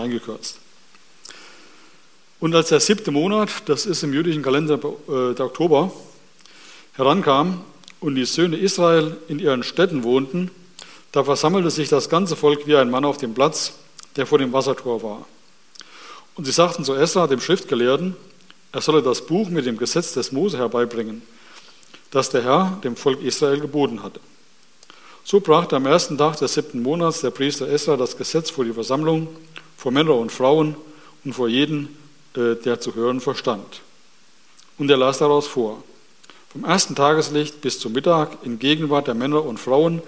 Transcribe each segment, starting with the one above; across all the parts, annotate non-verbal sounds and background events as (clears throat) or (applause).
eingekürzt. Und als der siebte Monat, das ist im jüdischen Kalender äh, der Oktober, herankam und die Söhne Israel in ihren Städten wohnten, da versammelte sich das ganze Volk wie ein Mann auf dem Platz, der vor dem Wassertor war. Und sie sagten zu Esra, dem Schriftgelehrten, er solle das Buch mit dem Gesetz des Mose herbeibringen, das der Herr dem Volk Israel geboten hatte. So brachte am ersten Tag des siebten Monats der Priester Esra das Gesetz vor die Versammlung, vor Männer und Frauen und vor jeden, äh, der zu hören verstand. Und er las daraus vor. Vom ersten Tageslicht bis zum Mittag in Gegenwart der Männer und Frauen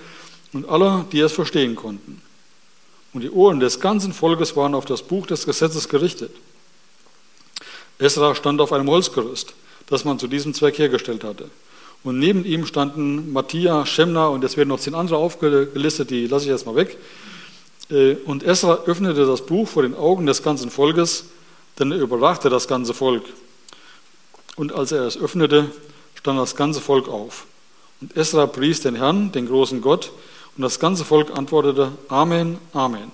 und aller, die es verstehen konnten. Und die Ohren des ganzen Volkes waren auf das Buch des Gesetzes gerichtet. Esra stand auf einem Holzgerüst, das man zu diesem Zweck hergestellt hatte. Und neben ihm standen Matthias, Schemna und es werden noch zehn andere aufgelistet, die lasse ich jetzt mal weg. Äh, und Esra öffnete das Buch vor den Augen des ganzen Volkes, denn er überwachte das ganze Volk. Und als er es öffnete, stand das ganze Volk auf. Und Esra pries den Herrn, den großen Gott, und das ganze Volk antwortete Amen, Amen,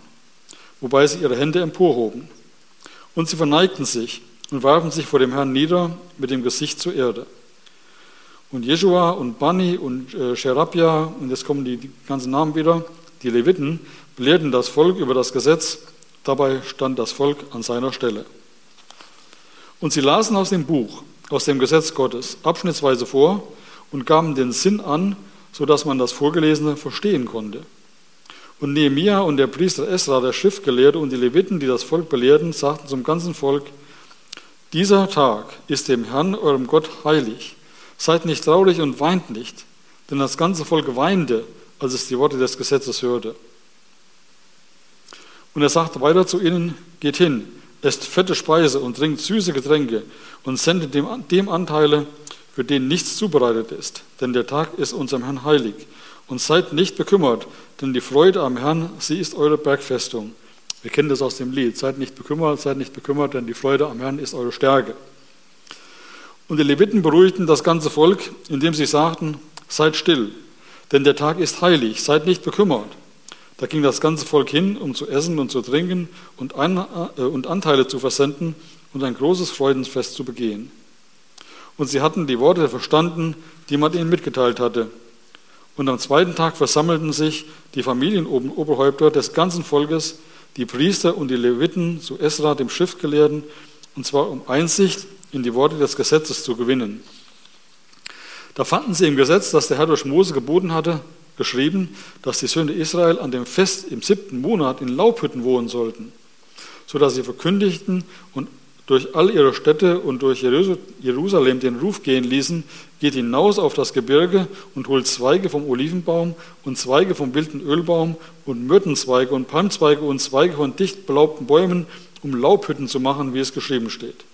wobei sie ihre Hände emporhoben. Und sie verneigten sich und warfen sich vor dem Herrn nieder mit dem Gesicht zur Erde. Und Jeschua und Bani und äh, und jetzt kommen die ganzen Namen wieder, die Leviten, belehrten das Volk über das Gesetz, dabei stand das Volk an seiner Stelle. Und sie lasen aus dem Buch, aus dem Gesetz Gottes, abschnittsweise vor und gaben den Sinn an, sodass man das Vorgelesene verstehen konnte. Und Nehemia und der Priester Esra, der Schriftgelehrte und die Leviten, die das Volk belehrten, sagten zum ganzen Volk, dieser Tag ist dem Herrn, eurem Gott, heilig. Seid nicht traurig und weint nicht, denn das ganze Volk weinte, als es die Worte des Gesetzes hörte. Und er sagte weiter zu ihnen, geht hin, esst fette Speise und trinkt süße Getränke und sendet dem, dem Anteile, für den nichts zubereitet ist, denn der Tag ist unserem Herrn heilig. Und seid nicht bekümmert, denn die Freude am Herrn, sie ist eure Bergfestung. Wir kennen das aus dem Lied. Seid nicht bekümmert, seid nicht bekümmert, denn die Freude am Herrn ist eure Stärke. Und die Leviten beruhigten das ganze Volk, indem sie sagten, seid still, denn der Tag ist heilig, seid nicht bekümmert. Da ging das ganze Volk hin, um zu essen und zu trinken und, äh, Anteile zu versenden und ein großes Freudensfest zu begehen und sie hatten die Worte verstanden, die man ihnen mitgeteilt hatte. Und am zweiten Tag versammelten sich die Familienoberhäupter des ganzen Volkes, die Priester und die Leviten zu Esra, dem Schriftgelehrten, und zwar um Einsicht in die Worte des Gesetzes zu gewinnen. Da fanden sie im Gesetz, das der Herr durch Mose geboten hatte, geschrieben, dass die Söhne Israel an dem Fest im siebten Monat in Laubhütten wohnen sollten, sodass sie verkündigten und durch all ihre Städte und durch Jerusalem den Ruf gehen ließen, geht hinaus auf das Gebirge und holt Zweige vom Olivenbaum und Zweige vom wilden Ölbaum und Myrtenzweige und Palmzweige und Zweige von dicht belaubten Bäumen, um Laubhütten zu machen, wie es geschrieben steht.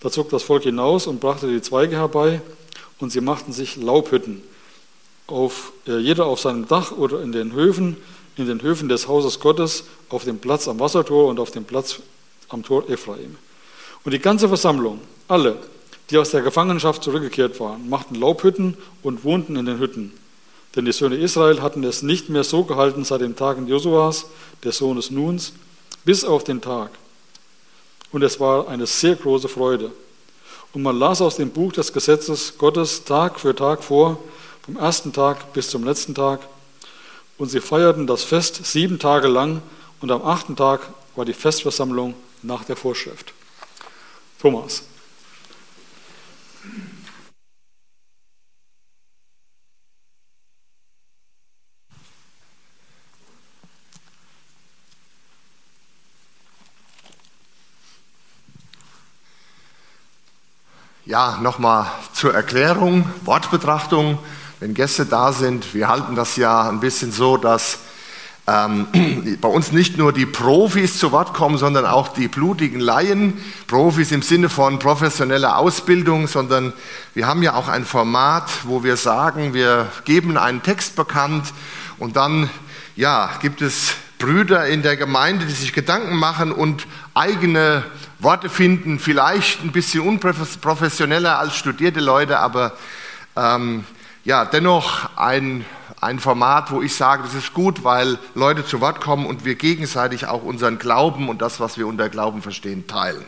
Da zog das Volk hinaus und brachte die Zweige herbei und sie machten sich Laubhütten, auf, äh, jeder auf seinem Dach oder in den Höfen, in den Höfen des Hauses Gottes, auf dem Platz am Wassertor und auf dem Platz am Tor Ephraim. Und die ganze Versammlung, alle, die aus der Gefangenschaft zurückgekehrt waren, machten Laubhütten und wohnten in den Hütten. Denn die Söhne Israel hatten es nicht mehr so gehalten seit den Tagen Josuas, des Sohnes Nuns, bis auf den Tag. Und es war eine sehr große Freude. Und man las aus dem Buch des Gesetzes Gottes Tag für Tag vor, vom ersten Tag bis zum letzten Tag. Und sie feierten das Fest sieben Tage lang und am achten Tag war die Festversammlung nach der Vorschrift. Thomas. Ja, nochmal zur Erklärung, Wortbetrachtung. Wenn Gäste da sind, wir halten das ja ein bisschen so, dass ähm, (clears throat) bei uns nicht nur die Profis zu Wort kommen, sondern auch die blutigen Laien. Profis im Sinne von professioneller Ausbildung, sondern wir haben ja auch ein Format, wo wir sagen, wir geben einen Text bekannt und dann ja, gibt es Brüder in der Gemeinde, die sich Gedanken machen und eigene Worte finden, vielleicht ein bisschen unprofessioneller als studierte Leute, aber ähm, ja, dennoch ein, ein Format, wo ich sage, das ist gut, weil Leute zu Wort kommen und wir gegenseitig auch unseren Glauben und das, was wir unter Glauben verstehen, teilen.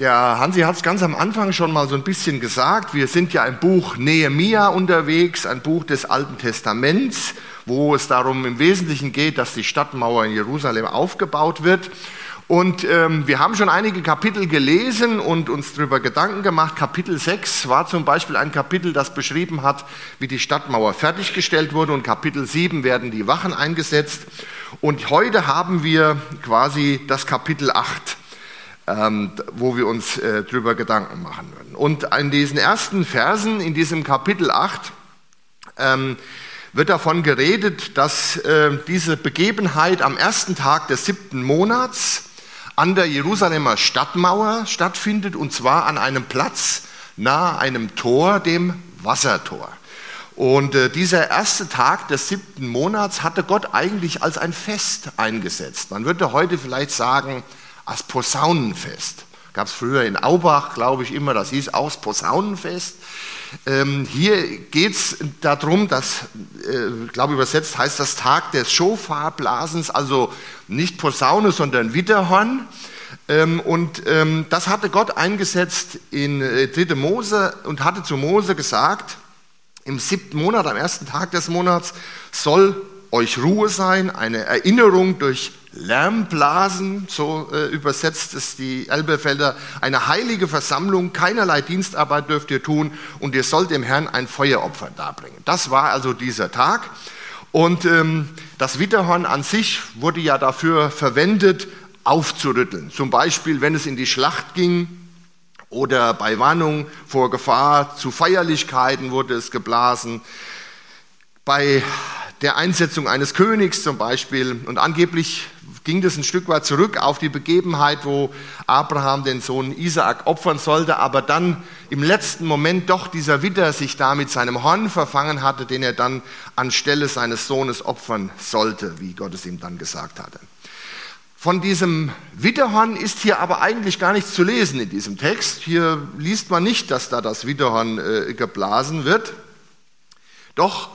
Der Hansi hat es ganz am Anfang schon mal so ein bisschen gesagt. Wir sind ja im Buch Nehemia unterwegs, ein Buch des Alten Testaments, wo es darum im Wesentlichen geht, dass die Stadtmauer in Jerusalem aufgebaut wird. Und ähm, wir haben schon einige Kapitel gelesen und uns darüber Gedanken gemacht. Kapitel 6 war zum Beispiel ein Kapitel, das beschrieben hat, wie die Stadtmauer fertiggestellt wurde. Und Kapitel 7 werden die Wachen eingesetzt. Und heute haben wir quasi das Kapitel 8 ähm, wo wir uns äh, drüber Gedanken machen würden. Und in diesen ersten Versen, in diesem Kapitel 8, ähm, wird davon geredet, dass äh, diese Begebenheit am ersten Tag des siebten Monats an der Jerusalemer Stadtmauer stattfindet, und zwar an einem Platz nahe einem Tor, dem Wassertor. Und äh, dieser erste Tag des siebten Monats hatte Gott eigentlich als ein Fest eingesetzt. Man würde heute vielleicht sagen, als Posaunenfest. Gab es früher in Aubach, glaube ich, immer, das hieß auch Posaunenfest. Ähm, hier geht es darum, dass, äh, glaube übersetzt heißt das Tag des Schofarblasens, also nicht Posaune, sondern Witterhorn. Ähm, und ähm, das hatte Gott eingesetzt in äh, 3. Mose und hatte zu Mose gesagt, im siebten Monat, am ersten Tag des Monats, soll euch Ruhe sein, eine Erinnerung durch Lärmblasen, so äh, übersetzt es die Elberfelder, eine heilige Versammlung, keinerlei Dienstarbeit dürft ihr tun und ihr sollt dem Herrn ein Feueropfer darbringen. Das war also dieser Tag. Und ähm, das Witterhorn an sich wurde ja dafür verwendet, aufzurütteln. Zum Beispiel, wenn es in die Schlacht ging oder bei Warnung vor Gefahr zu Feierlichkeiten wurde es geblasen. Bei der Einsetzung eines Königs zum Beispiel. Und angeblich ging das ein Stück weit zurück auf die Begebenheit, wo Abraham den Sohn Isaak opfern sollte, aber dann im letzten Moment doch dieser Widder sich da mit seinem Horn verfangen hatte, den er dann anstelle seines Sohnes opfern sollte, wie Gott es ihm dann gesagt hatte. Von diesem Widderhorn ist hier aber eigentlich gar nichts zu lesen in diesem Text. Hier liest man nicht, dass da das Widderhorn äh, geblasen wird. Doch,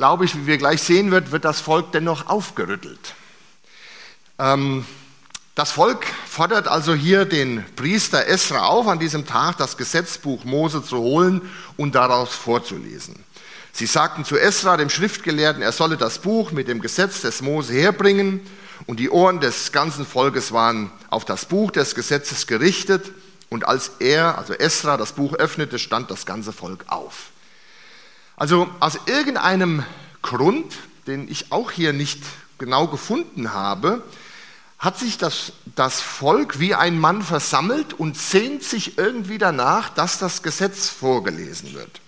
glaube ich, wie wir gleich sehen wird, wird das Volk dennoch aufgerüttelt. Ähm, das Volk fordert also hier den Priester Esra auf, an diesem Tag das Gesetzbuch Mose zu holen und daraus vorzulesen. Sie sagten zu Esra, dem Schriftgelehrten, er solle das Buch mit dem Gesetz des Mose herbringen, und die Ohren des ganzen Volkes waren auf das Buch des Gesetzes gerichtet, und als er, also Esra, das Buch öffnete, stand das ganze Volk auf. Also aus irgendeinem Grund, den ich auch hier nicht genau gefunden habe, hat sich das, das Volk wie ein Mann versammelt und sehnt sich irgendwie danach, dass das Gesetz vorgelesen wird.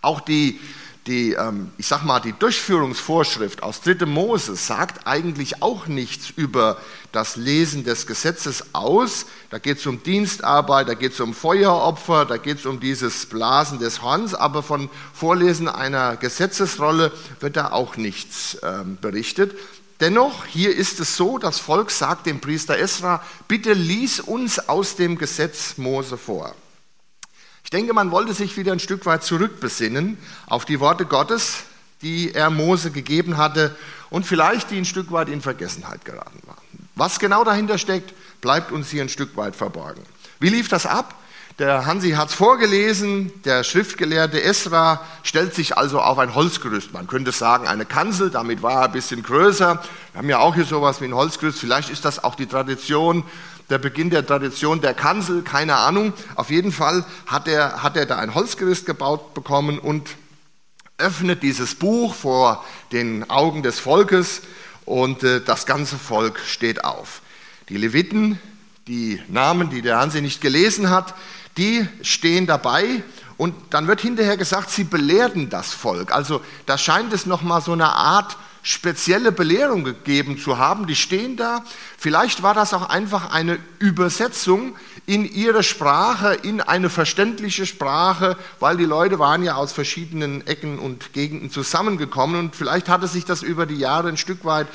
Auch die, die ähm, ich sag mal, die Durchführungsvorschrift aus 3. Mose sagt eigentlich auch nichts über das Lesen des Gesetzes aus. Da geht es um Dienstarbeit, da geht es um Feueropfer, da geht es um dieses Blasen des Horns, aber von Vorlesen einer Gesetzesrolle wird da auch nichts ähm, berichtet. Dennoch, hier ist es so, das Volk sagt dem Priester Esra, bitte lies uns aus dem Gesetz Mose vor. Ich denke, man wollte sich wieder ein Stück weit zurückbesinnen auf die Worte Gottes, die er Mose gegeben hatte und vielleicht die ein Stück weit in Vergessenheit geraten waren. Was genau dahinter steckt, bleibt uns hier ein Stück weit verborgen. Wie lief das ab? Der Hansi hat es vorgelesen, der Schriftgelehrte Esra stellt sich also auf ein Holzgerüst. Man könnte sagen, eine Kanzel, damit war er ein bisschen größer. Wir haben ja auch hier sowas wie ein Holzgerüst. Vielleicht ist das auch die Tradition, der Beginn der Tradition der Kanzel, keine Ahnung. Auf jeden Fall hat er, hat er da ein Holzgerüst gebaut bekommen und öffnet dieses Buch vor den Augen des Volkes und äh, das ganze Volk steht auf. Die Leviten, die Namen, die der Hansi nicht gelesen hat, die stehen dabei und dann wird hinterher gesagt, sie belehrten das Volk. Also da scheint es nochmal so eine Art spezielle Belehrung gegeben zu haben. Die stehen da. Vielleicht war das auch einfach eine Übersetzung in ihre Sprache, in eine verständliche Sprache, weil die Leute waren ja aus verschiedenen Ecken und Gegenden zusammengekommen und vielleicht hatte sich das über die Jahre ein Stück weit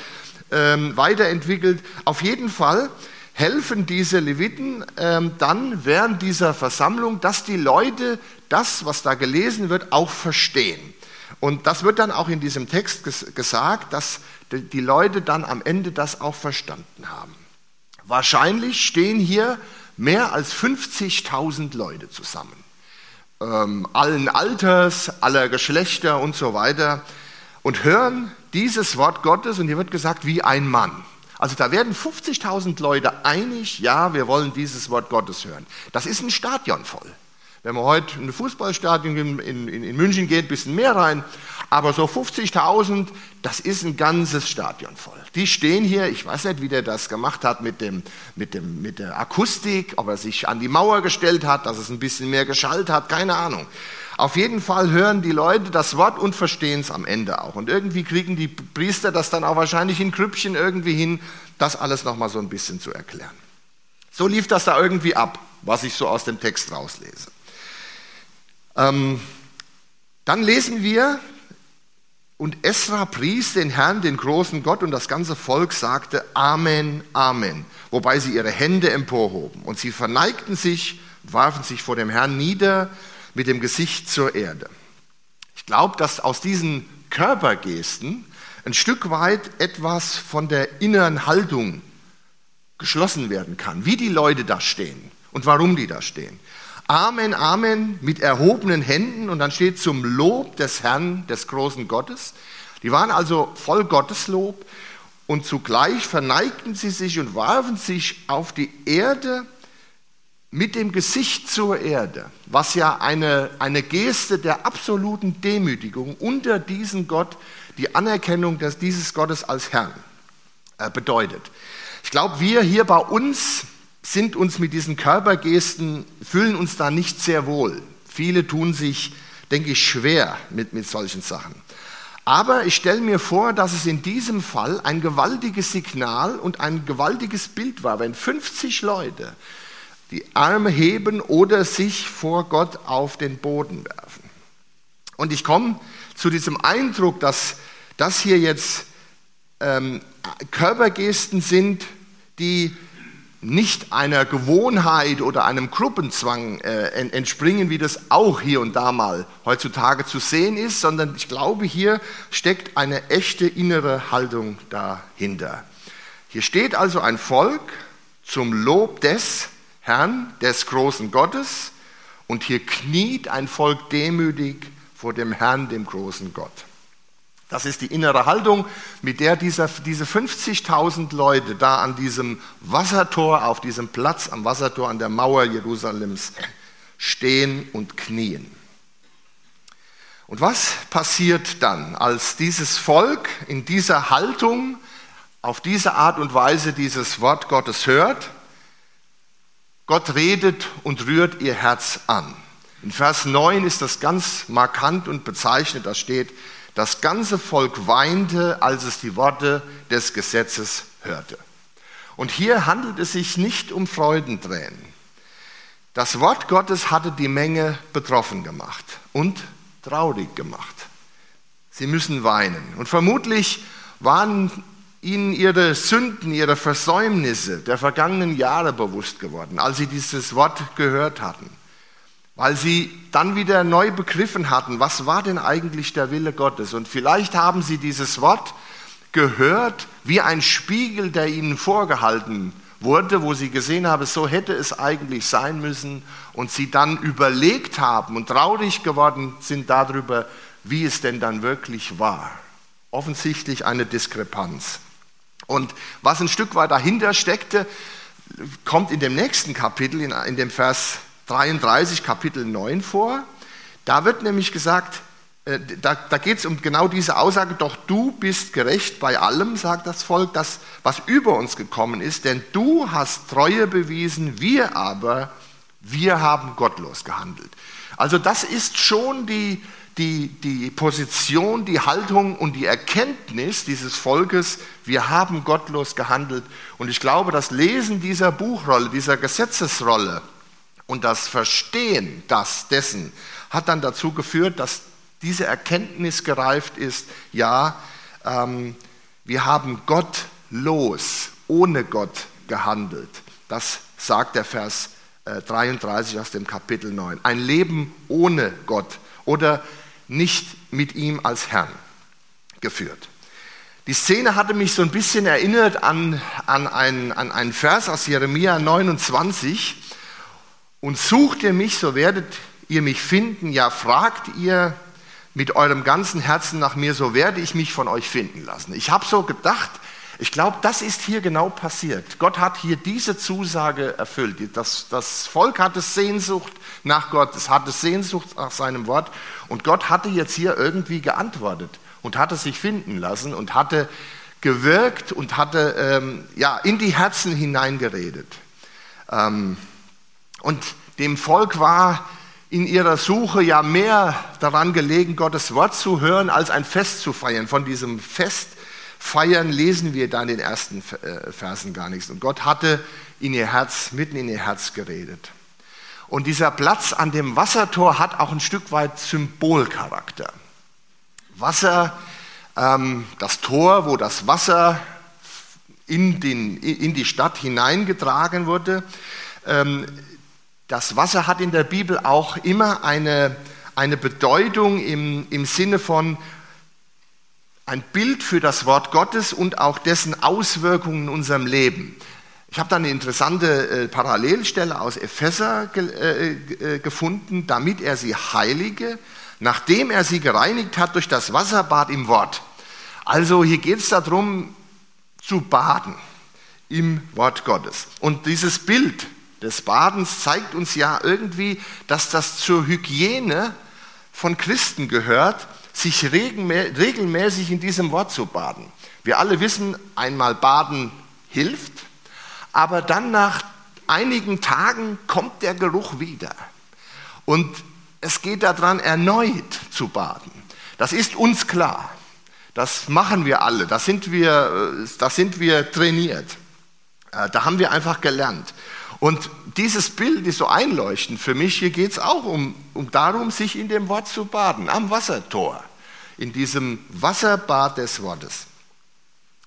ähm, weiterentwickelt. Auf jeden Fall helfen diese Leviten ähm, dann während dieser Versammlung, dass die Leute das, was da gelesen wird, auch verstehen. Und das wird dann auch in diesem Text ges gesagt, dass die Leute dann am Ende das auch verstanden haben. Wahrscheinlich stehen hier mehr als 50.000 Leute zusammen. Ähm, allen Alters, aller Geschlechter und so weiter. Und hören dieses Wort Gottes und hier wird gesagt, wie ein Mann. Also da werden 50.000 Leute einig, ja, wir wollen dieses Wort Gottes hören. Das ist ein Stadion voll. Wenn man heute in ein Fußballstadion in, in, in München geht, ein bisschen mehr rein, aber so 50.000, das ist ein ganzes Stadion voll. Die stehen hier, ich weiß nicht, wie der das gemacht hat mit, dem, mit, dem, mit der Akustik, ob er sich an die Mauer gestellt hat, dass es ein bisschen mehr geschallt hat, keine Ahnung. Auf jeden Fall hören die Leute das Wort und verstehen es am Ende auch. Und irgendwie kriegen die Priester das dann auch wahrscheinlich in Krüppchen irgendwie hin, das alles nochmal so ein bisschen zu erklären. So lief das da irgendwie ab, was ich so aus dem Text rauslese. Ähm, dann lesen wir, und Esra pries den Herrn, den großen Gott, und das ganze Volk sagte Amen, Amen, wobei sie ihre Hände emporhoben. Und sie verneigten sich, warfen sich vor dem Herrn nieder mit dem Gesicht zur Erde. Ich glaube, dass aus diesen Körpergesten ein Stück weit etwas von der inneren Haltung geschlossen werden kann, wie die Leute da stehen und warum die da stehen. Amen, Amen mit erhobenen Händen und dann steht zum Lob des Herrn, des großen Gottes. Die waren also voll Gotteslob und zugleich verneigten sie sich und warfen sich auf die Erde mit dem Gesicht zur Erde, was ja eine, eine Geste der absoluten Demütigung unter diesen Gott, die Anerkennung des, dieses Gottes als Herrn äh, bedeutet. Ich glaube, wir hier bei uns sind uns mit diesen Körpergesten, fühlen uns da nicht sehr wohl. Viele tun sich, denke ich, schwer mit, mit solchen Sachen. Aber ich stelle mir vor, dass es in diesem Fall ein gewaltiges Signal und ein gewaltiges Bild war, wenn 50 Leute die Arme heben oder sich vor Gott auf den Boden werfen. Und ich komme zu diesem Eindruck, dass das hier jetzt ähm, Körpergesten sind, die nicht einer Gewohnheit oder einem Gruppenzwang äh, entspringen, wie das auch hier und da mal heutzutage zu sehen ist, sondern ich glaube, hier steckt eine echte innere Haltung dahinter. Hier steht also ein Volk zum Lob des Herrn, des großen Gottes, und hier kniet ein Volk demütig vor dem Herrn, dem großen Gott. Das ist die innere Haltung, mit der dieser, diese 50.000 Leute da an diesem Wassertor, auf diesem Platz am Wassertor an der Mauer Jerusalems stehen und knien. Und was passiert dann, als dieses Volk in dieser Haltung auf diese Art und Weise dieses Wort Gottes hört? Gott redet und rührt ihr Herz an. In Vers 9 ist das ganz markant und bezeichnet, da steht, das ganze Volk weinte, als es die Worte des Gesetzes hörte. Und hier handelt es sich nicht um Freudentränen. Das Wort Gottes hatte die Menge betroffen gemacht und traurig gemacht. Sie müssen weinen. Und vermutlich waren ihnen ihre Sünden, ihre Versäumnisse der vergangenen Jahre bewusst geworden, als sie dieses Wort gehört hatten weil sie dann wieder neu begriffen hatten, was war denn eigentlich der Wille Gottes. Und vielleicht haben sie dieses Wort gehört wie ein Spiegel, der ihnen vorgehalten wurde, wo sie gesehen haben, so hätte es eigentlich sein müssen und sie dann überlegt haben und traurig geworden sind darüber, wie es denn dann wirklich war. Offensichtlich eine Diskrepanz. Und was ein Stück weit dahinter steckte, kommt in dem nächsten Kapitel, in, dem Vers 33, Kapitel 9 vor. Da wird nämlich gesagt, äh, da, da geht es um genau diese Aussage, doch du bist gerecht bei allem, sagt das Volk, das, was über uns gekommen ist, denn du hast Treue bewiesen, wir aber, wir haben gottlos gehandelt. Also das ist schon die, die, die Position, die Haltung und die Erkenntnis dieses Volkes, wir haben gottlos gehandelt. Und ich glaube, das Lesen dieser Buchrolle, dieser Gesetzesrolle, und das Verstehen das, dessen hat dann dazu geführt, dass diese Erkenntnis gereift ist, ja, ähm, wir haben gottlos, ohne Gott gehandelt. Das sagt der Vers 33 äh, aus dem Kapitel 9. Ein Leben ohne Gott oder nicht mit ihm als Herrn geführt. Die Szene hatte mich so ein bisschen erinnert an, an, einen, an einen Vers aus Jeremia 29. Und sucht ihr mich, so werdet ihr mich finden. Ja, fragt ihr mit eurem ganzen Herzen nach mir, so werde ich mich von euch finden lassen. Ich habe so gedacht, ich glaube, das ist hier genau passiert. Gott hat hier diese Zusage erfüllt. Das, das Volk hatte Sehnsucht nach Gott, es hatte Sehnsucht nach seinem Wort. Und Gott hatte jetzt hier irgendwie geantwortet und hatte sich finden lassen und hatte gewirkt und hatte ähm, ja, in die Herzen hineingeredet. Ähm, und dem Volk war in ihrer Suche ja mehr daran gelegen, Gottes Wort zu hören, als ein Fest zu feiern. Von diesem Fest feiern lesen wir da in den ersten äh, Versen gar nichts. Und Gott hatte in ihr Herz, mitten in ihr Herz geredet. Und dieser Platz an dem Wassertor hat auch ein Stück weit Symbolcharakter. Wasser, ähm, das Tor, wo das Wasser in, den, in die Stadt hineingetragen wurde, ähm, das Wasser hat in der Bibel auch immer eine, eine Bedeutung im, im Sinne von ein Bild für das Wort Gottes und auch dessen Auswirkungen in unserem Leben. Ich habe da eine interessante äh, Parallelstelle aus Epheser äh, äh, gefunden, damit er sie heilige, nachdem er sie gereinigt hat durch das Wasserbad im Wort. Also hier geht es darum, zu baden im Wort Gottes. Und dieses Bild des Badens zeigt uns ja irgendwie, dass das zur Hygiene von Christen gehört, sich regelmäßig in diesem Wort zu baden. Wir alle wissen, einmal baden hilft, aber dann nach einigen Tagen kommt der Geruch wieder. Und es geht daran, erneut zu baden. Das ist uns klar. Das machen wir alle. Da sind wir, äh, da sind wir trainiert. Äh, da haben wir einfach gelernt. Und dieses Bild ist so einleuchtend für mich. Hier geht es auch um, um darum, sich in dem Wort zu baden, am Wassertor, in diesem Wasserbad des Wortes.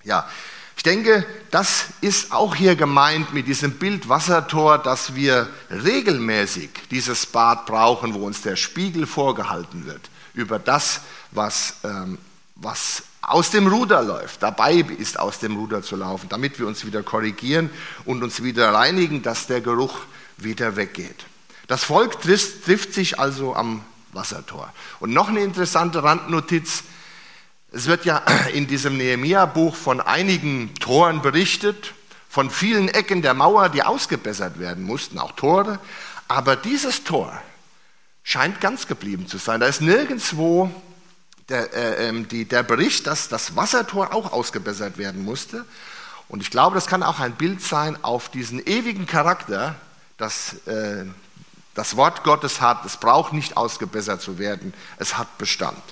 Ja, ich denke, das ist auch hier gemeint mit diesem Bild Wassertor, dass wir regelmäßig dieses Bad brauchen, wo uns der Spiegel vorgehalten wird über das, was, ähm, was aus dem Ruder läuft, dabei ist aus dem Ruder zu laufen, damit wir uns wieder korrigieren und uns wieder reinigen, dass der Geruch wieder weggeht. Das Volk trifft sich also am Wassertor. Und noch eine interessante Randnotiz. Es wird ja (clears throat) in diesem Nehemia-Buch von einigen Toren berichtet, von vielen Ecken der Mauer, die ausgebessert werden mussten, auch Tore. Aber dieses Tor scheint ganz geblieben zu sein. Da ist nirgendwo der, äh, ähm, die, der Bericht, dass das Wassertor auch ausgebessert werden musste. Und ich glaube, das kann auch ein Bild sein auf diesen ewigen Charakter, das äh, das Wort Gottes hat. Es braucht nicht ausgebessert zu werden, es hat Bestand.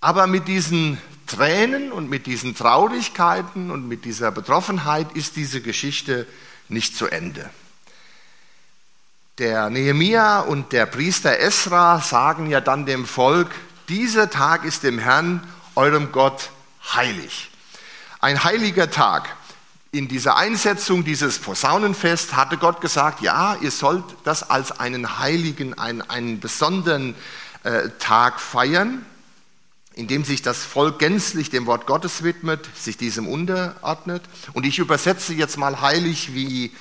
Aber mit diesen Tränen und mit diesen Traurigkeiten und mit dieser Betroffenheit ist diese Geschichte nicht zu Ende. Der Nehemia und der Priester Esra sagen ja dann dem Volk, dieser Tag ist dem Herrn, eurem Gott, heilig. Ein heiliger Tag. In dieser Einsetzung dieses Posaunenfest hatte Gott gesagt, ja, ihr sollt das als einen heiligen, einen, einen besonderen äh, Tag feiern, in dem sich das Volk gänzlich dem Wort Gottes widmet, sich diesem unterordnet. Und ich übersetze jetzt mal heilig wie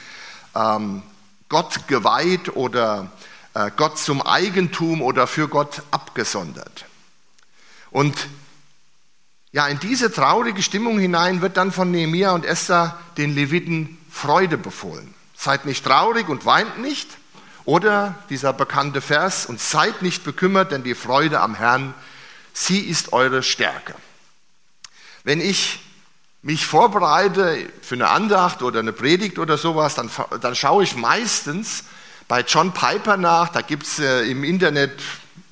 ähm, Gott geweiht oder äh, Gott zum Eigentum oder für Gott abgesondert. Und ja, in diese traurige Stimmung hinein wird dann von Nehemia und Esther den Leviten Freude befohlen. Seid nicht traurig und weint nicht. Oder dieser bekannte Vers, und seid nicht bekümmert, denn die Freude am Herrn, sie ist eure Stärke. Wenn ich mich vorbereite für eine Andacht oder eine Predigt oder sowas, dann, dann schaue ich meistens bei John Piper nach. Da gibt es äh, im Internet,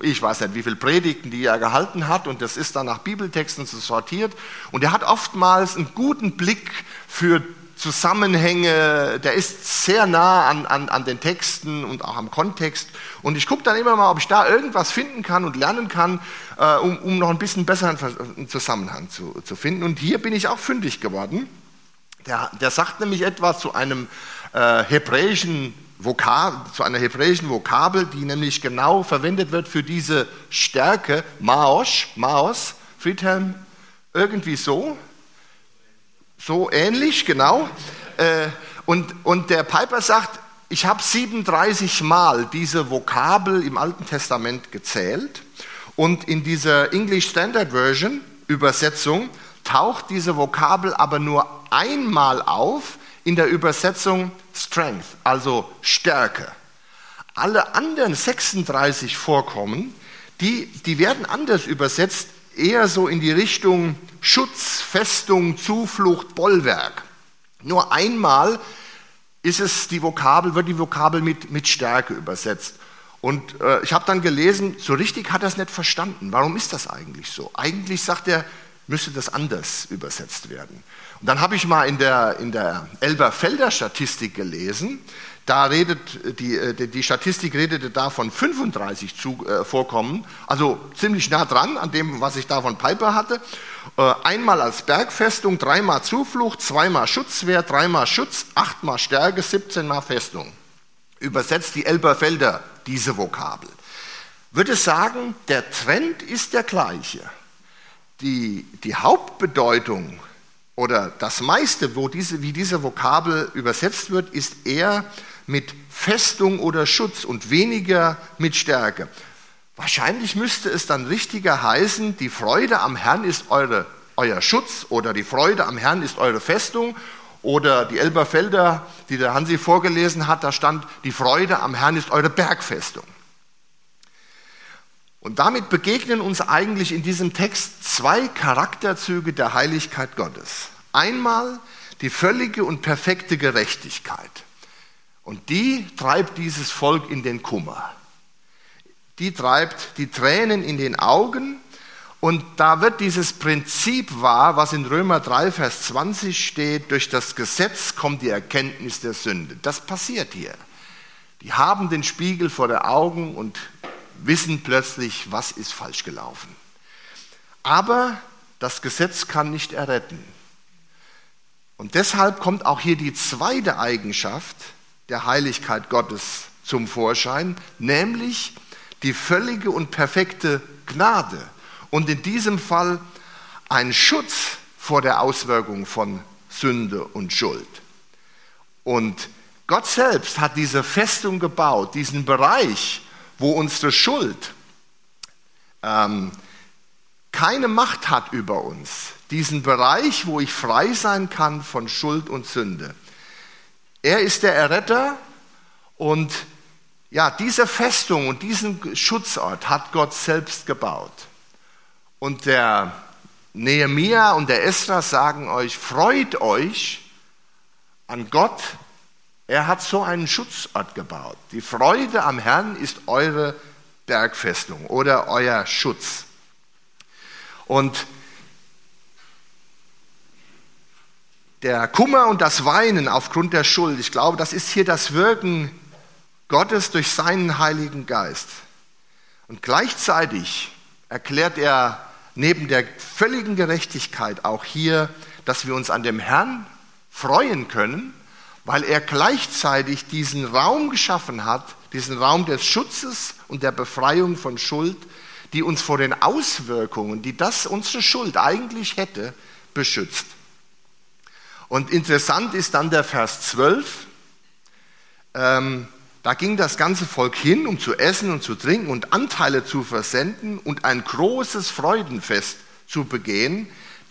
ich weiß nicht, wie viele Predigten, die er gehalten hat, und das ist dann nach Bibeltexten so sortiert. Und er hat oftmals einen guten Blick für Zusammenhänge, der ist sehr nah an, an, an den Texten und auch am Kontext. Und ich gucke dann immer mal, ob ich da irgendwas finden kann und lernen kann, äh, um, um noch ein bisschen besseren Zusammenhang zu, zu finden. Und hier bin ich auch fündig geworden. Der, der sagt nämlich etwas zu einem äh, hebräischen Vokabel, zu einer hebräischen Vokabel, die nämlich genau verwendet wird für diese Stärke, Maosh, Maos, Friedhelm, irgendwie so, so ähnlich, genau. Äh, und, und der Piper sagt, ich habe 37 Mal diese Vokabel im Alten Testament gezählt und in dieser English Standard Version Übersetzung taucht diese Vokabel aber nur einmal auf in der Übersetzung Strength, also Stärke. Alle anderen 36 Vorkommen, die, die werden anders übersetzt, eher so in die Richtung Schutz, Festung, Zuflucht, Bollwerk. Nur einmal ist es die Vokabel, wird die Vokabel mit, mit Stärke übersetzt. Und äh, ich habe dann gelesen, so richtig hat er es nicht verstanden. Warum ist das eigentlich so? Eigentlich sagt er, müsste das anders übersetzt werden. Und dann habe ich mal in der, in der Elberfelder Statistik gelesen, da redet die, äh, die Statistik redete da von 35 zu, äh, Vorkommen, also ziemlich nah dran an dem, was ich da von Piper hatte. Äh, einmal als Bergfestung, dreimal Zuflucht, zweimal Schutzwehr, dreimal Schutz, achtmal Stärke, 17 mal Festung. Übersetzt die Elberfelder diese Vokabel. Würde sagen, der Trend ist der gleiche. Die, die Hauptbedeutung oder das meiste, wo diese, wie diese Vokabel übersetzt wird, ist eher mit Festung oder Schutz und weniger mit Stärke. Wahrscheinlich müsste es dann richtiger heißen, die Freude am Herrn ist eure, euer Schutz oder die Freude am Herrn ist eure Festung oder die Elberfelder, die der Hansi vorgelesen hat, da stand, die Freude am Herrn ist eure Bergfestung. Und damit begegnen uns eigentlich in diesem Text zwei Charakterzüge der Heiligkeit Gottes. Einmal die völlige und perfekte Gerechtigkeit. Und die treibt dieses Volk in den Kummer. Die treibt die Tränen in den Augen. Und da wird dieses Prinzip wahr, was in Römer 3, Vers 20 steht, durch das Gesetz kommt die Erkenntnis der Sünde. Das passiert hier. Die haben den Spiegel vor den Augen und wissen plötzlich, was ist falsch gelaufen. Aber das Gesetz kann nicht erretten. Und deshalb kommt auch hier die zweite Eigenschaft, der Heiligkeit Gottes zum Vorschein, nämlich die völlige und perfekte Gnade und in diesem Fall ein Schutz vor der Auswirkung von Sünde und Schuld. Und Gott selbst hat diese Festung gebaut, diesen Bereich, wo unsere Schuld ähm, keine Macht hat über uns, diesen Bereich, wo ich frei sein kann von Schuld und Sünde. Er ist der Erretter und ja, diese Festung und diesen Schutzort hat Gott selbst gebaut. Und der Nehemia und der Esra sagen euch, freut euch an Gott, er hat so einen Schutzort gebaut. Die Freude am Herrn ist eure Bergfestung oder euer Schutz. Und der Kummer und das Weinen aufgrund der Schuld, ich glaube, das ist hier das Wirken Gottes durch seinen Heiligen Geist. Und gleichzeitig erklärt er neben der völligen Gerechtigkeit auch hier, dass wir uns an dem Herrn freuen können, weil er gleichzeitig diesen Raum geschaffen hat, diesen Raum des Schutzes und der Befreiung von Schuld, die uns vor den Auswirkungen, die das unsere Schuld eigentlich hätte, beschützt. Und interessant ist dann der Vers 12. Ähm, da ging das ganze Volk hin, um zu essen und zu trinken und Anteile zu versenden und ein großes Freudenfest zu begehen,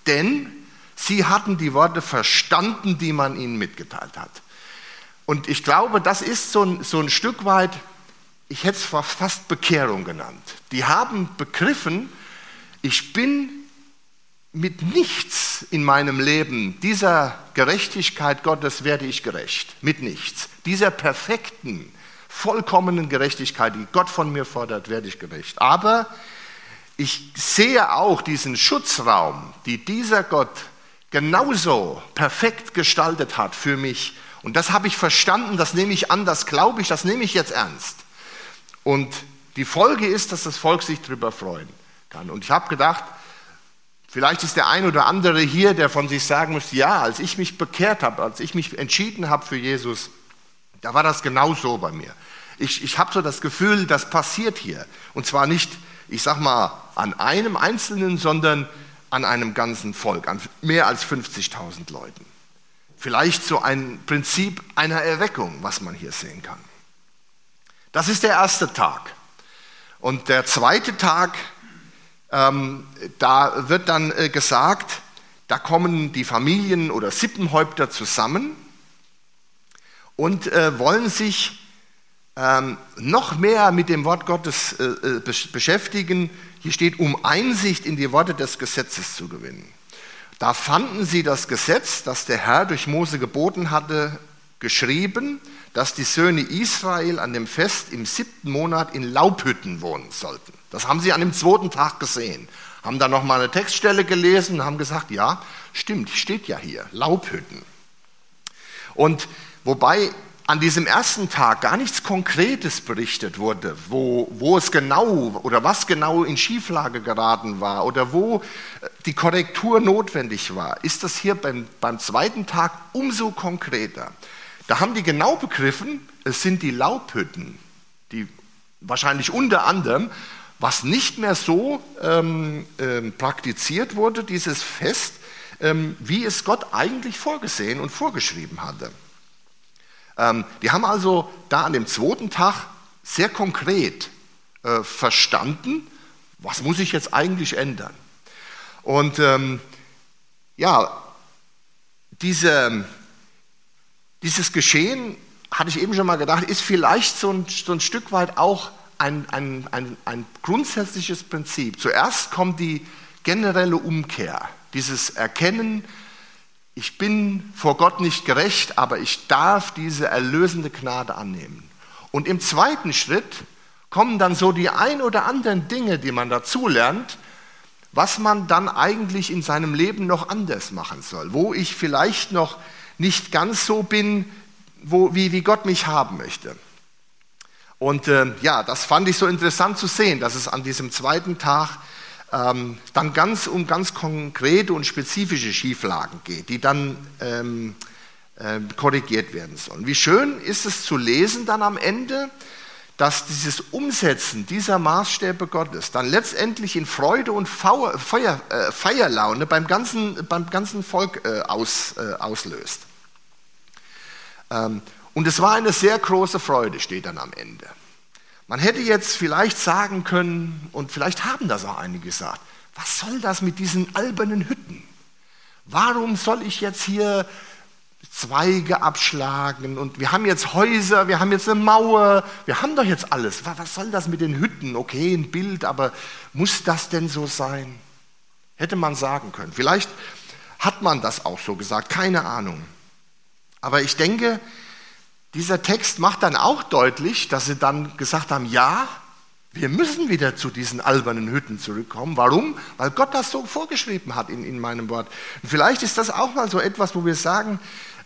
denn sie hatten die Worte verstanden, die man ihnen mitgeteilt hat. Und ich glaube, das ist so ein, so ein Stück weit, ich hätte es fast Bekehrung genannt. Die haben begriffen, ich bin mit nichts in meinem Leben, dieser Gerechtigkeit Gottes werde ich gerecht. Mit nichts. Dieser perfekten, vollkommenen Gerechtigkeit, die Gott von mir fordert, werde ich gerecht. Aber ich sehe auch diesen Schutzraum, die dieser Gott genauso perfekt gestaltet hat für mich. Und das habe ich verstanden, das nehme ich an, das glaube ich, das nehme ich jetzt ernst. Und die Folge ist, dass das Volk sich darüber freuen kann. Und ich habe gedacht, Vielleicht ist der ein oder andere hier, der von sich sagen muss, ja, als ich mich bekehrt habe, als ich mich entschieden habe für Jesus, da war das genauso bei mir. Ich, ich habe so das Gefühl, das passiert hier. Und zwar nicht, ich sag mal, an einem Einzelnen, sondern an einem ganzen Volk, an mehr als 50.000 Leuten. Vielleicht so ein Prinzip einer Erweckung, was man hier sehen kann. Das ist der erste Tag. Und der zweite Tag, ähm, da wird dann äh, gesagt, da kommen die Familien oder Sippenhäupter zusammen und äh, wollen sich ähm, noch mehr mit dem Wort Gottes äh, äh beschäftigen. Hier steht, um Einsicht in die Worte des Gesetzes zu gewinnen. Da fanden sie das Gesetz, das der Herr durch Mose geboten hatte, geschrieben, dass die Söhne Israel an dem Fest im siebten Monat in Laubhütten wohnen sollten. Das haben sie an dem zweiten Tag gesehen. Haben dann nochmal eine Textstelle gelesen und haben gesagt, ja, stimmt, steht ja hier, Laubhütten. Und wobei an diesem ersten Tag gar nichts Konkretes berichtet wurde, wo, wo es genau oder was genau in Schieflage geraten war oder wo äh, die Korrektur notwendig war, ist das hier beim, beim zweiten Tag umso konkreter. Da haben die genau begriffen, es sind die Laubhütten, die wahrscheinlich unter anderem, was nicht mehr so ähm, ähm, praktiziert wurde, dieses Fest, ähm, wie es Gott eigentlich vorgesehen und vorgeschrieben hatte. Ähm, die haben also da an dem zweiten Tag sehr konkret äh, verstanden, was muss ich jetzt eigentlich ändern. Und ähm, ja, diese, dieses Geschehen, hatte ich eben schon mal gedacht, ist vielleicht so ein, so ein Stück weit auch ein, ein, ein, ein grundsätzliches Prinzip. Zuerst kommt die generelle Umkehr, dieses Erkennen, ich bin vor Gott nicht gerecht, aber ich darf diese erlösende Gnade annehmen. Und im zweiten Schritt kommen dann so die ein oder anderen Dinge, die man dazu lernt, was man dann eigentlich in seinem Leben noch anders machen soll, wo ich vielleicht noch nicht ganz so bin, wo, wie, wie Gott mich haben möchte. Und äh, ja, das fand ich so interessant zu sehen, dass es an diesem zweiten Tag ähm, dann ganz um ganz konkrete und spezifische Schieflagen geht, die dann ähm, äh, korrigiert werden sollen. Wie schön ist es zu lesen dann am Ende, dass dieses Umsetzen dieser Maßstäbe Gottes dann letztendlich in Freude und Feuer, Feuer, äh, Feierlaune beim ganzen, beim ganzen Volk äh, aus, äh, auslöst. Ähm, und es war eine sehr große Freude, steht dann am Ende. Man hätte jetzt vielleicht sagen können, und vielleicht haben das auch einige gesagt, was soll das mit diesen albernen Hütten? Warum soll ich jetzt hier Zweige abschlagen und wir haben jetzt Häuser, wir haben jetzt eine Mauer, wir haben doch jetzt alles. Was soll das mit den Hütten? Okay, ein Bild, aber muss das denn so sein? Hätte man sagen können. Vielleicht hat man das auch so gesagt, keine Ahnung. Aber ich denke, dieser Text macht dann auch deutlich, dass sie dann gesagt haben, ja, wir müssen wieder zu diesen albernen Hütten zurückkommen. Warum? Weil Gott das so vorgeschrieben hat in, in meinem Wort. Und vielleicht ist das auch mal so etwas, wo wir sagen,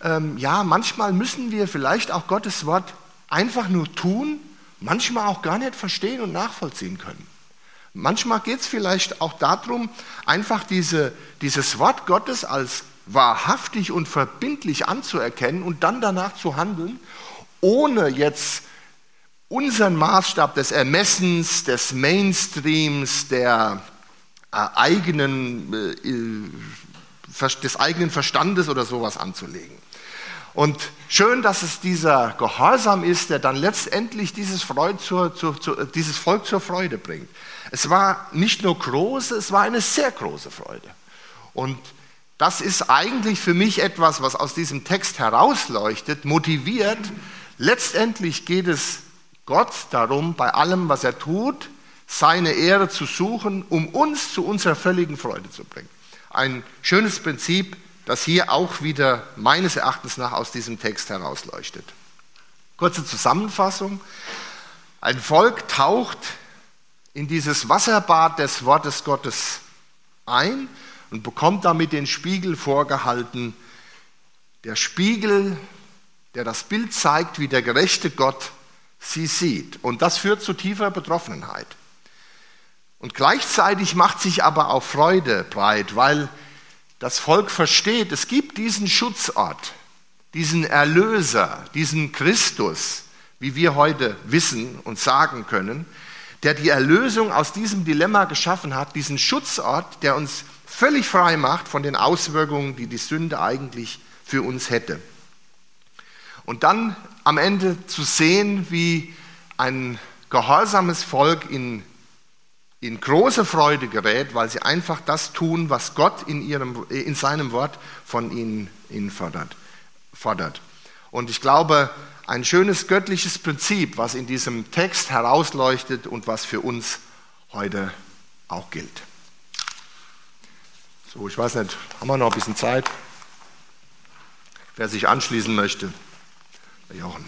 ähm, ja, manchmal müssen wir vielleicht auch Gottes Wort einfach nur tun, manchmal auch gar nicht verstehen und nachvollziehen können. Manchmal geht es vielleicht auch darum, einfach diese, dieses Wort Gottes als wahrhaftig und verbindlich anzuerkennen und dann danach zu handeln, ohne jetzt unseren Maßstab des Ermessens, des Mainstreams, der äh, eigenen, äh, des eigenen Verstandes oder sowas anzulegen. Und schön, dass es dieser Gehorsam ist, der dann letztendlich dieses, zur, zur, zur, dieses Volk zur Freude bringt. Es war nicht nur große, es war eine sehr große Freude. Und das ist eigentlich für mich etwas, was aus diesem Text herausleuchtet, motiviert. Letztendlich geht es Gott darum, bei allem, was er tut, seine Ehre zu suchen, um uns zu unserer völligen Freude zu bringen. Ein schönes Prinzip, das hier auch wieder meines Erachtens nach aus diesem Text herausleuchtet. Kurze Zusammenfassung. Ein Volk taucht in dieses Wasserbad des Wortes Gottes ein und bekommt damit den Spiegel vorgehalten. Der Spiegel, der das Bild zeigt, wie der gerechte Gott sie sieht. Und das führt zu tiefer Betroffenheit. Und gleichzeitig macht sich aber auch Freude breit, weil das Volk versteht, es gibt diesen Schutzort, diesen Erlöser, diesen Christus, wie wir heute wissen und sagen können, der die Erlösung aus diesem Dilemma geschaffen hat, diesen Schutzort, der uns völlig frei macht von den Auswirkungen, die die Sünde eigentlich für uns hätte. Und dann am Ende zu sehen, wie ein gehorsames Volk in, in große Freude gerät, weil sie einfach das tun, was Gott in, ihrem, in seinem Wort von ihnen, ihnen fordert, fordert. Und ich glaube, ein schönes göttliches Prinzip, was in diesem Text herausleuchtet und was für uns heute auch gilt. So, ich weiß nicht, haben wir noch ein bisschen Zeit? Wer sich anschließen möchte, der Jochen.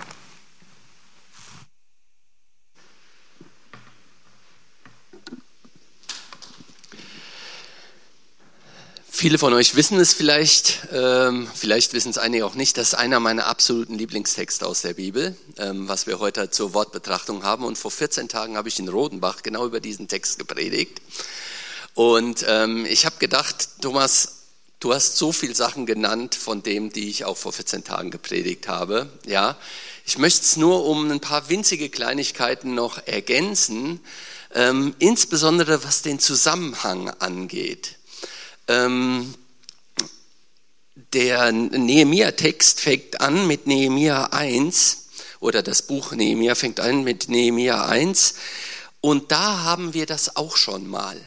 Viele von euch wissen es vielleicht, ähm, vielleicht wissen es einige auch nicht, das ist einer meiner absoluten Lieblingstexte aus der Bibel, ähm, was wir heute zur Wortbetrachtung haben. Und vor 14 Tagen habe ich in Rodenbach genau über diesen Text gepredigt. Und ähm, ich habe gedacht, Thomas, du hast so viele Sachen genannt von dem, die ich auch vor 14 Tagen gepredigt habe. Ja, ich möchte es nur um ein paar winzige Kleinigkeiten noch ergänzen, ähm, insbesondere was den Zusammenhang angeht. Ähm, der Nehemia-Text fängt an mit Nehemia 1 oder das Buch Nehemia fängt an mit Nehemia 1 und da haben wir das auch schon mal.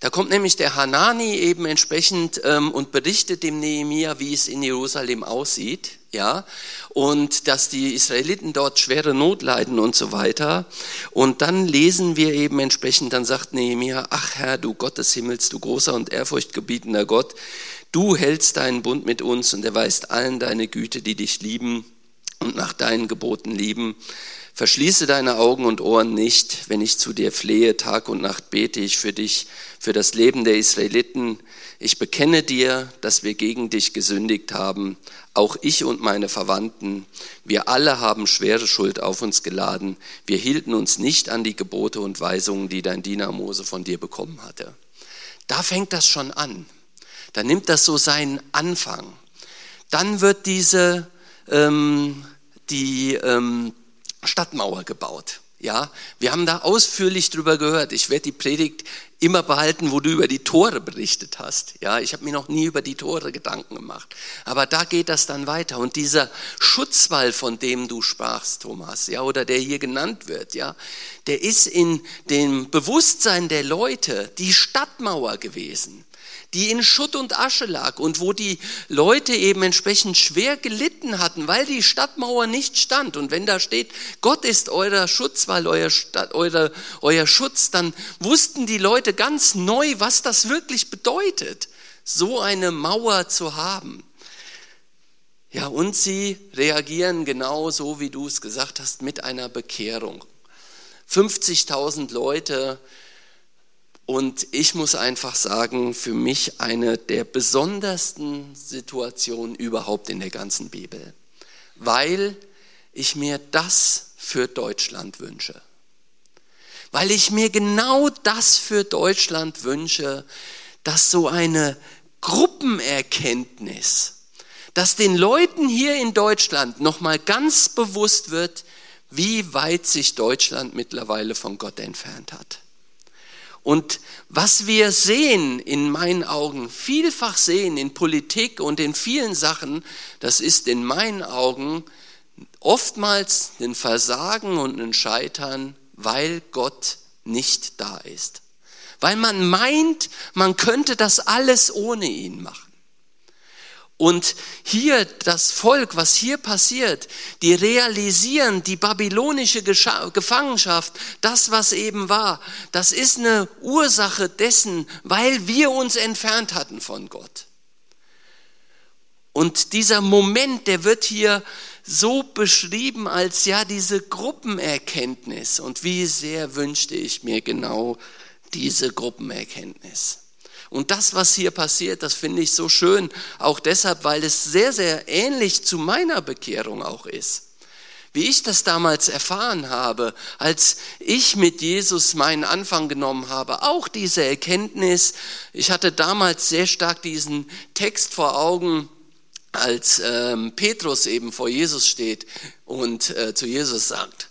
Da kommt nämlich der Hanani eben entsprechend ähm, und berichtet dem Nehemia, wie es in Jerusalem aussieht, ja, und dass die Israeliten dort schwere Not leiden und so weiter. Und dann lesen wir eben entsprechend, dann sagt Nehemia, ach Herr, du Gott des Himmels, du großer und ehrfurchtgebietender Gott, du hältst deinen Bund mit uns und erweist allen deine Güte, die dich lieben und nach deinen Geboten lieben. Verschließe deine Augen und Ohren nicht, wenn ich zu dir flehe, Tag und Nacht bete ich für dich, für das Leben der Israeliten. Ich bekenne dir, dass wir gegen dich gesündigt haben, auch ich und meine Verwandten. Wir alle haben schwere Schuld auf uns geladen. Wir hielten uns nicht an die Gebote und Weisungen, die dein Diener Mose von dir bekommen hatte. Da fängt das schon an. Da nimmt das so seinen Anfang. Dann wird diese, ähm, die, ähm, Stadtmauer gebaut. Ja, wir haben da ausführlich drüber gehört. Ich werde die Predigt immer behalten, wo du über die Tore berichtet hast. Ja, ich habe mir noch nie über die Tore Gedanken gemacht. Aber da geht das dann weiter. Und dieser Schutzwall, von dem du sprachst, Thomas, ja, oder der hier genannt wird, ja, der ist in dem Bewusstsein der Leute die Stadtmauer gewesen die in Schutt und Asche lag und wo die Leute eben entsprechend schwer gelitten hatten, weil die Stadtmauer nicht stand. Und wenn da steht, Gott ist euer Schutzwall, euer, euer, euer Schutz, dann wussten die Leute ganz neu, was das wirklich bedeutet, so eine Mauer zu haben. Ja, und sie reagieren genau so, wie du es gesagt hast, mit einer Bekehrung. 50.000 Leute und ich muss einfach sagen, für mich eine der besondersten Situationen überhaupt in der ganzen Bibel, weil ich mir das für Deutschland wünsche. Weil ich mir genau das für Deutschland wünsche, dass so eine Gruppenerkenntnis, dass den Leuten hier in Deutschland nochmal ganz bewusst wird, wie weit sich Deutschland mittlerweile von Gott entfernt hat. Und was wir sehen, in meinen Augen, vielfach sehen in Politik und in vielen Sachen, das ist in meinen Augen oftmals ein Versagen und ein Scheitern, weil Gott nicht da ist. Weil man meint, man könnte das alles ohne ihn machen. Und hier das Volk, was hier passiert, die realisieren die babylonische Gefangenschaft, das, was eben war, das ist eine Ursache dessen, weil wir uns entfernt hatten von Gott. Und dieser Moment, der wird hier so beschrieben als ja diese Gruppenerkenntnis. Und wie sehr wünschte ich mir genau diese Gruppenerkenntnis. Und das, was hier passiert, das finde ich so schön, auch deshalb, weil es sehr, sehr ähnlich zu meiner Bekehrung auch ist. wie ich das damals erfahren habe, als ich mit Jesus meinen Anfang genommen habe. Auch diese Erkenntnis. Ich hatte damals sehr stark diesen Text vor Augen, als ähm, Petrus eben vor Jesus steht und äh, zu Jesus sagt,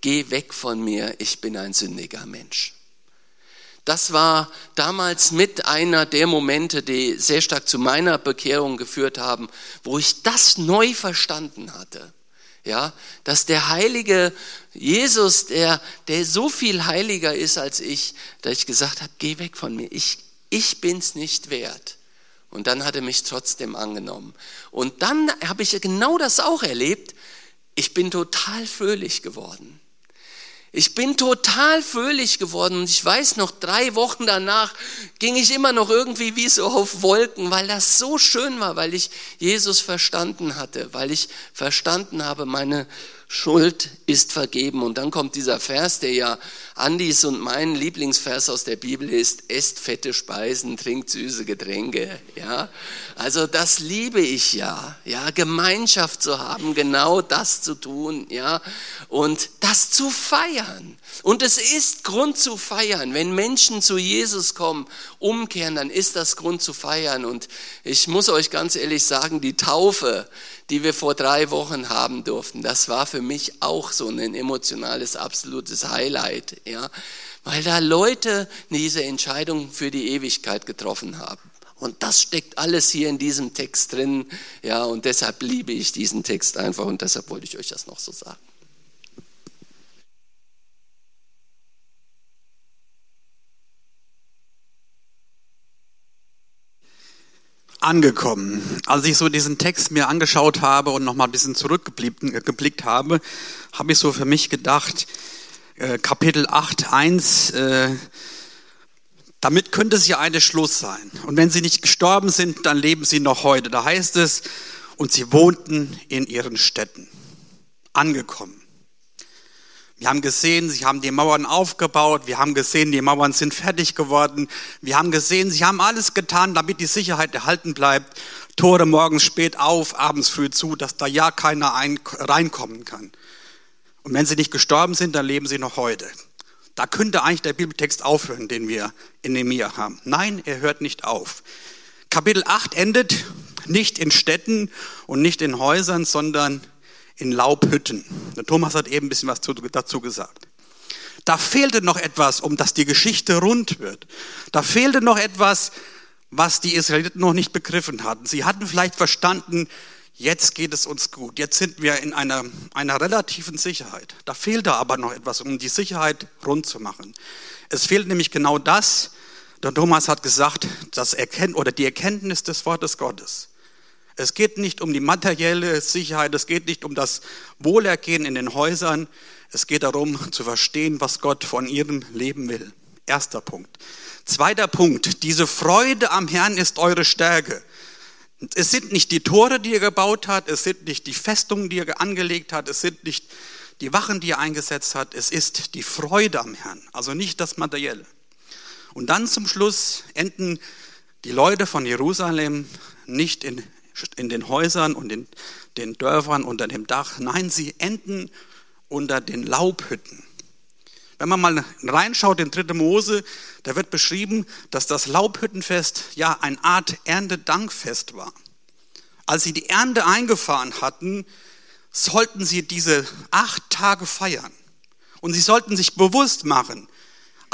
geh weg von mir, ich bin ein sündiger Mensch. Das war damals mit einer der Momente, die sehr stark zu meiner Bekehrung geführt haben, wo ich das neu verstanden hatte. Ja, dass der heilige Jesus, der, der so viel heiliger ist als ich, dass ich gesagt habe, geh weg von mir. Ich, ich bin's nicht wert. Und dann hat er mich trotzdem angenommen. Und dann habe ich genau das auch erlebt. Ich bin total fröhlich geworden. Ich bin total fröhlich geworden und ich weiß noch, drei Wochen danach ging ich immer noch irgendwie wie so auf Wolken, weil das so schön war, weil ich Jesus verstanden hatte, weil ich verstanden habe, meine Schuld ist vergeben. Und dann kommt dieser Vers, der ja Andis und mein Lieblingsvers aus der Bibel ist, esst fette Speisen, trinkt süße Getränke. Ja, also das liebe ich ja. Ja, Gemeinschaft zu haben, genau das zu tun. Ja, und das zu feiern. Und es ist Grund zu feiern. Wenn Menschen zu Jesus kommen, umkehren, dann ist das Grund zu feiern. Und ich muss euch ganz ehrlich sagen, die Taufe, die wir vor drei Wochen haben durften, das war für mich auch so ein emotionales, absolutes Highlight, ja, weil da Leute diese Entscheidung für die Ewigkeit getroffen haben. Und das steckt alles hier in diesem Text drin, ja, und deshalb liebe ich diesen Text einfach und deshalb wollte ich euch das noch so sagen. Angekommen. Als ich so diesen Text mir angeschaut habe und nochmal ein bisschen zurückgeblickt habe, habe ich so für mich gedacht, äh, Kapitel 8, 1, äh, damit könnte es ja eine Schluss sein. Und wenn sie nicht gestorben sind, dann leben sie noch heute. Da heißt es, und sie wohnten in ihren Städten. Angekommen. Wir haben gesehen, sie haben die Mauern aufgebaut. Wir haben gesehen, die Mauern sind fertig geworden. Wir haben gesehen, sie haben alles getan, damit die Sicherheit erhalten bleibt. Tore morgens spät auf, abends früh zu, dass da ja keiner ein, reinkommen kann. Und wenn sie nicht gestorben sind, dann leben sie noch heute. Da könnte eigentlich der Bibeltext aufhören, den wir in Nehemiah haben. Nein, er hört nicht auf. Kapitel 8 endet nicht in Städten und nicht in Häusern, sondern in Laubhütten. Der Thomas hat eben ein bisschen was dazu gesagt. Da fehlte noch etwas, um dass die Geschichte rund wird. Da fehlte noch etwas, was die Israeliten noch nicht begriffen hatten. Sie hatten vielleicht verstanden, jetzt geht es uns gut, jetzt sind wir in einer, einer relativen Sicherheit. Da fehlte aber noch etwas, um die Sicherheit rund zu machen. Es fehlt nämlich genau das, der Thomas hat gesagt, das Erkennt oder die Erkenntnis des Wortes Gottes. Es geht nicht um die materielle Sicherheit, es geht nicht um das Wohlergehen in den Häusern, es geht darum zu verstehen, was Gott von ihrem Leben will. Erster Punkt. Zweiter Punkt, diese Freude am Herrn ist eure Stärke. Es sind nicht die Tore, die er gebaut hat, es sind nicht die Festungen, die er angelegt hat, es sind nicht die Wachen, die er eingesetzt hat, es ist die Freude am Herrn, also nicht das Materielle. Und dann zum Schluss enden die Leute von Jerusalem nicht in in den Häusern und in den Dörfern unter dem Dach. Nein, sie enden unter den Laubhütten. Wenn man mal reinschaut in 3. Mose, da wird beschrieben, dass das Laubhüttenfest ja eine Art Erntedankfest war. Als sie die Ernte eingefahren hatten, sollten sie diese acht Tage feiern. Und sie sollten sich bewusst machen,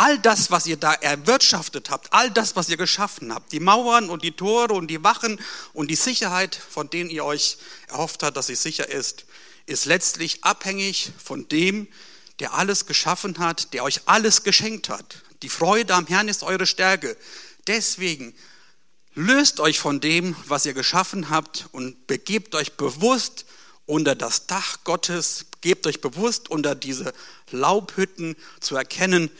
all das, was ihr da erwirtschaftet habt, all das, was ihr geschaffen habt, die Mauern und die Tore und die Wachen und die Sicherheit, von denen ihr euch erhofft habt, dass sie sicher ist, ist letztlich abhängig von dem, der alles geschaffen hat, der euch alles geschenkt hat. Die Freude am Herrn ist eure Stärke. Deswegen löst euch von dem, was ihr geschaffen habt und begebt euch bewusst unter das Dach Gottes, gebt euch bewusst unter diese Laubhütten zu erkennen,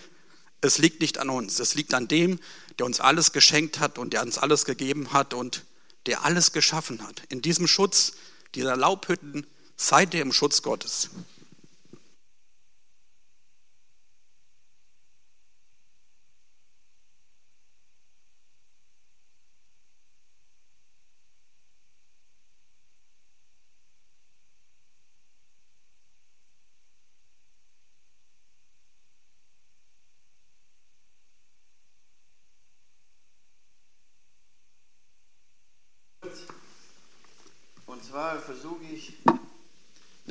es liegt nicht an uns, es liegt an dem, der uns alles geschenkt hat und der uns alles gegeben hat und der alles geschaffen hat. In diesem Schutz dieser Laubhütten seid ihr im Schutz Gottes.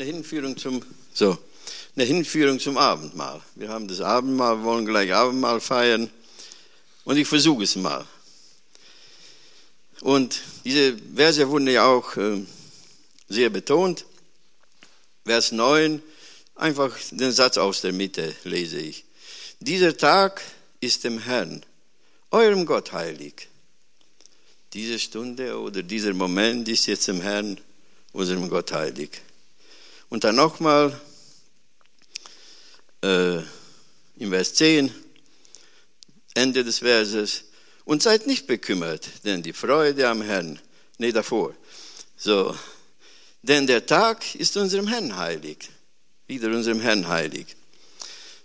Eine Hinführung zum, so, eine Hinführung zum Abendmahl. Wir haben das Abendmahl, wir wollen gleich Abendmahl feiern. Und ich versuche es mal. Und diese Verse wurden ja auch äh, sehr betont. Vers 9, einfach den Satz aus der Mitte lese ich. Dieser Tag ist dem Herrn, eurem Gott heilig. Diese Stunde oder dieser Moment ist jetzt dem Herrn, unserem Gott heilig. Und dann nochmal äh, im Vers 10, Ende des Verses, und seid nicht bekümmert, denn die Freude am Herrn, nee, davor, so, denn der Tag ist unserem Herrn heilig, wieder unserem Herrn heilig.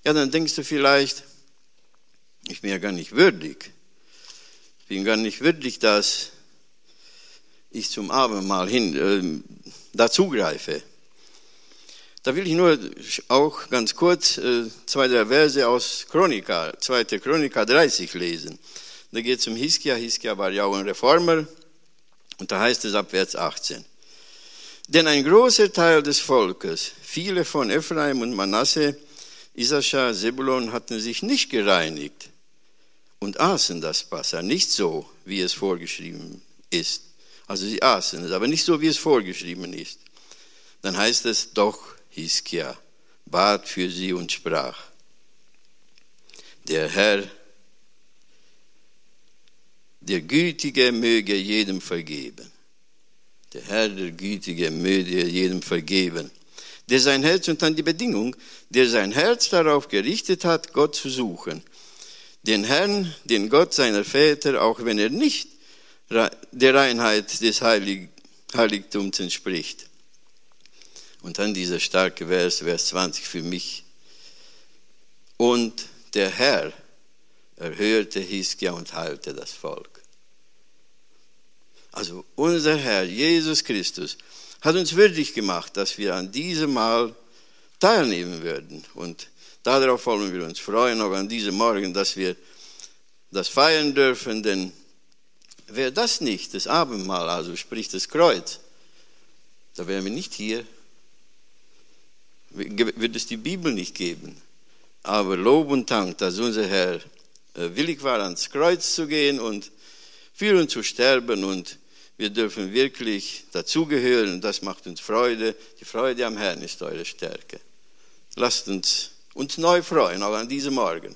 Ja, dann denkst du vielleicht, ich bin ja gar nicht würdig, ich bin gar nicht würdig, dass ich zum Abendmahl hin äh, dazugreife. Da will ich nur auch ganz kurz äh, zwei, drei Verse aus Chronika, 2. Chronika 30 lesen. Da geht es um Hiskia. Hiskia war ja auch ein Reformer. Und da heißt es ab Vers 18. Denn ein großer Teil des Volkes, viele von Ephraim und Manasse, Issachar, Zebulon hatten sich nicht gereinigt und aßen das Passa, nicht so, wie es vorgeschrieben ist. Also sie aßen es, aber nicht so, wie es vorgeschrieben ist. Dann heißt es doch, Hiskia bat für sie und sprach, der Herr, der Gütige möge jedem vergeben. Der Herr, der Gütige, möge jedem vergeben. Der sein Herz, und dann die Bedingung, der sein Herz darauf gerichtet hat, Gott zu suchen. Den Herrn, den Gott seiner Väter, auch wenn er nicht der Reinheit des Heilig Heiligtums entspricht. Und dann dieser starke Vers, Vers 20 für mich. Und der Herr erhörte Hiskia und heilte das Volk. Also unser Herr Jesus Christus hat uns würdig gemacht, dass wir an diesem Mal teilnehmen würden. Und darauf wollen wir uns freuen, auch an diesem Morgen, dass wir das feiern dürfen, denn wäre das nicht, das Abendmahl, also sprich das Kreuz, da wären wir nicht hier wird es die Bibel nicht geben. Aber Lob und Dank, dass unser Herr äh, willig war, ans Kreuz zu gehen und für uns zu sterben und wir dürfen wirklich dazugehören. Das macht uns Freude. Die Freude am Herrn ist eure Stärke. Lasst uns uns neu freuen, auch an diesem Morgen.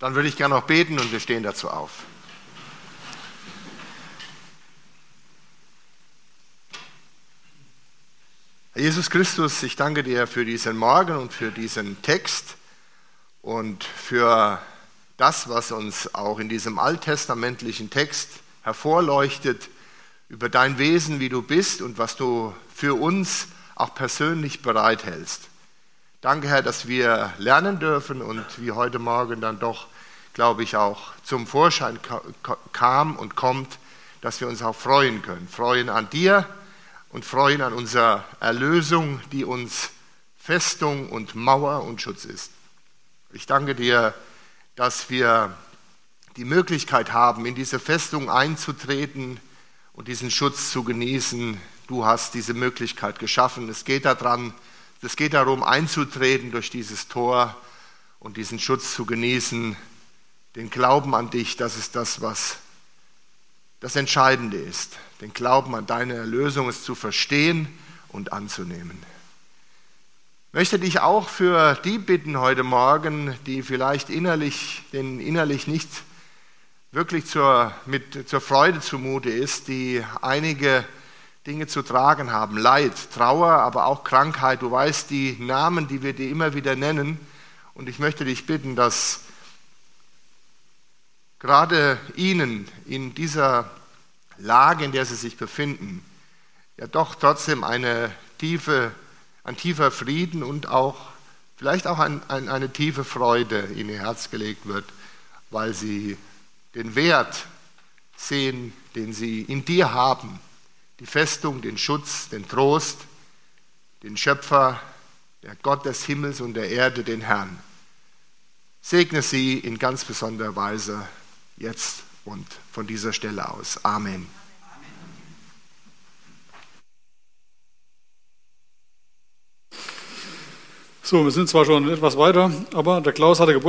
Dann würde ich gerne noch beten und wir stehen dazu auf. Herr Jesus Christus, ich danke dir für diesen Morgen und für diesen Text und für das, was uns auch in diesem alttestamentlichen Text hervorleuchtet über dein Wesen, wie du bist und was du für uns auch persönlich bereithältst. Danke, Herr, dass wir lernen dürfen und wie heute Morgen dann doch, glaube ich, auch zum Vorschein kam und kommt, dass wir uns auch freuen können. Freuen an dir und freuen an unserer Erlösung, die uns Festung und Mauer und Schutz ist. Ich danke dir, dass wir die Möglichkeit haben, in diese Festung einzutreten und diesen Schutz zu genießen. Du hast diese Möglichkeit geschaffen. Es geht daran, es geht darum, einzutreten durch dieses Tor und diesen Schutz zu genießen. Den Glauben an dich, das ist das, was das Entscheidende ist. Den Glauben an deine Erlösung ist zu verstehen und anzunehmen. Ich möchte dich auch für die bitten heute Morgen, die vielleicht innerlich, denen innerlich nicht wirklich zur, mit, zur Freude zumute ist, die einige Dinge zu tragen haben. Leid, Trauer, aber auch Krankheit. Du weißt die Namen, die wir dir immer wieder nennen. Und ich möchte dich bitten, dass gerade Ihnen in dieser Lage, in der Sie sich befinden, ja doch trotzdem eine tiefe, ein tiefer Frieden und auch vielleicht auch ein, ein, eine tiefe Freude in Ihr Herz gelegt wird, weil Sie den Wert sehen, den Sie in dir haben, die Festung, den Schutz, den Trost, den Schöpfer, der Gott des Himmels und der Erde, den Herrn. Segne Sie in ganz besonderer Weise jetzt und von dieser Stelle aus. Amen. So, wir sind zwar schon etwas weiter, aber der Klaus hatte Geburtstag.